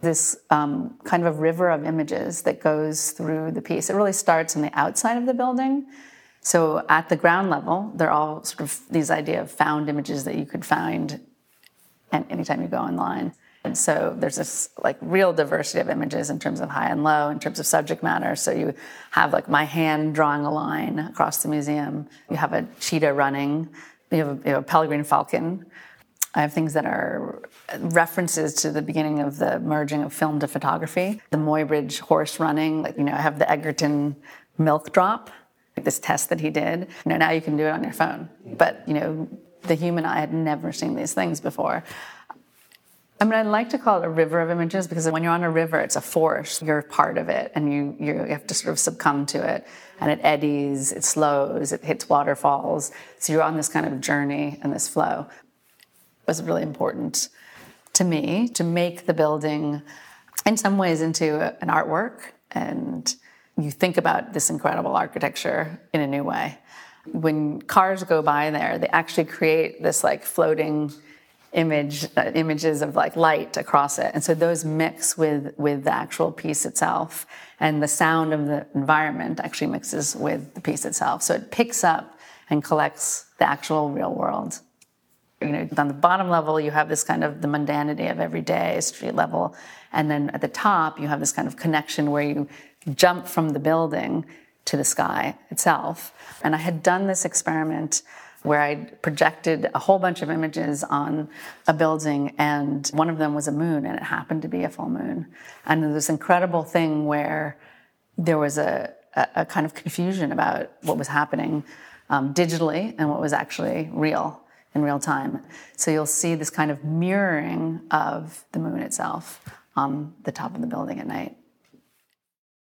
this um, kind of a river of images that goes through the piece. It really starts on the outside of the building. So at the ground level, they're all sort of these idea of found images that you could find and anytime you go online. And so there's this like real diversity of images in terms of high and low, in terms of subject matter. So you have like my hand drawing a line across the museum. You have a cheetah running. You have a, you have a peregrine falcon. I have things that are references to the beginning of the merging of film to photography. The Muybridge horse running, like you know, I have the Edgerton milk drop, like this test that he did. You know, now you can do it on your phone. But you know, the human eye had never seen these things before. I mean, I like to call it a river of images because when you're on a river, it's a force. You're part of it, and you you have to sort of succumb to it. And it eddies, it slows, it hits waterfalls. So you're on this kind of journey and this flow. Was really important to me to make the building, in some ways, into an artwork. And you think about this incredible architecture in a new way. When cars go by there, they actually create this like floating image uh, images of like light across it and so those mix with with the actual piece itself and the sound of the environment actually mixes with the piece itself so it picks up and collects the actual real world you know on the bottom level you have this kind of the mundanity of everyday street level. And then at the top you have this kind of connection where you jump from the building to the sky itself. And i had done this experiment where I projected a whole bunch of images on a building, and one of them was a moon, and it happened to be a full moon. And there was this incredible thing where there was a, a, a kind of confusion about what was happening um, digitally and what was actually real in real time. So you'll see this kind of mirroring of the moon itself on the top of the building at night.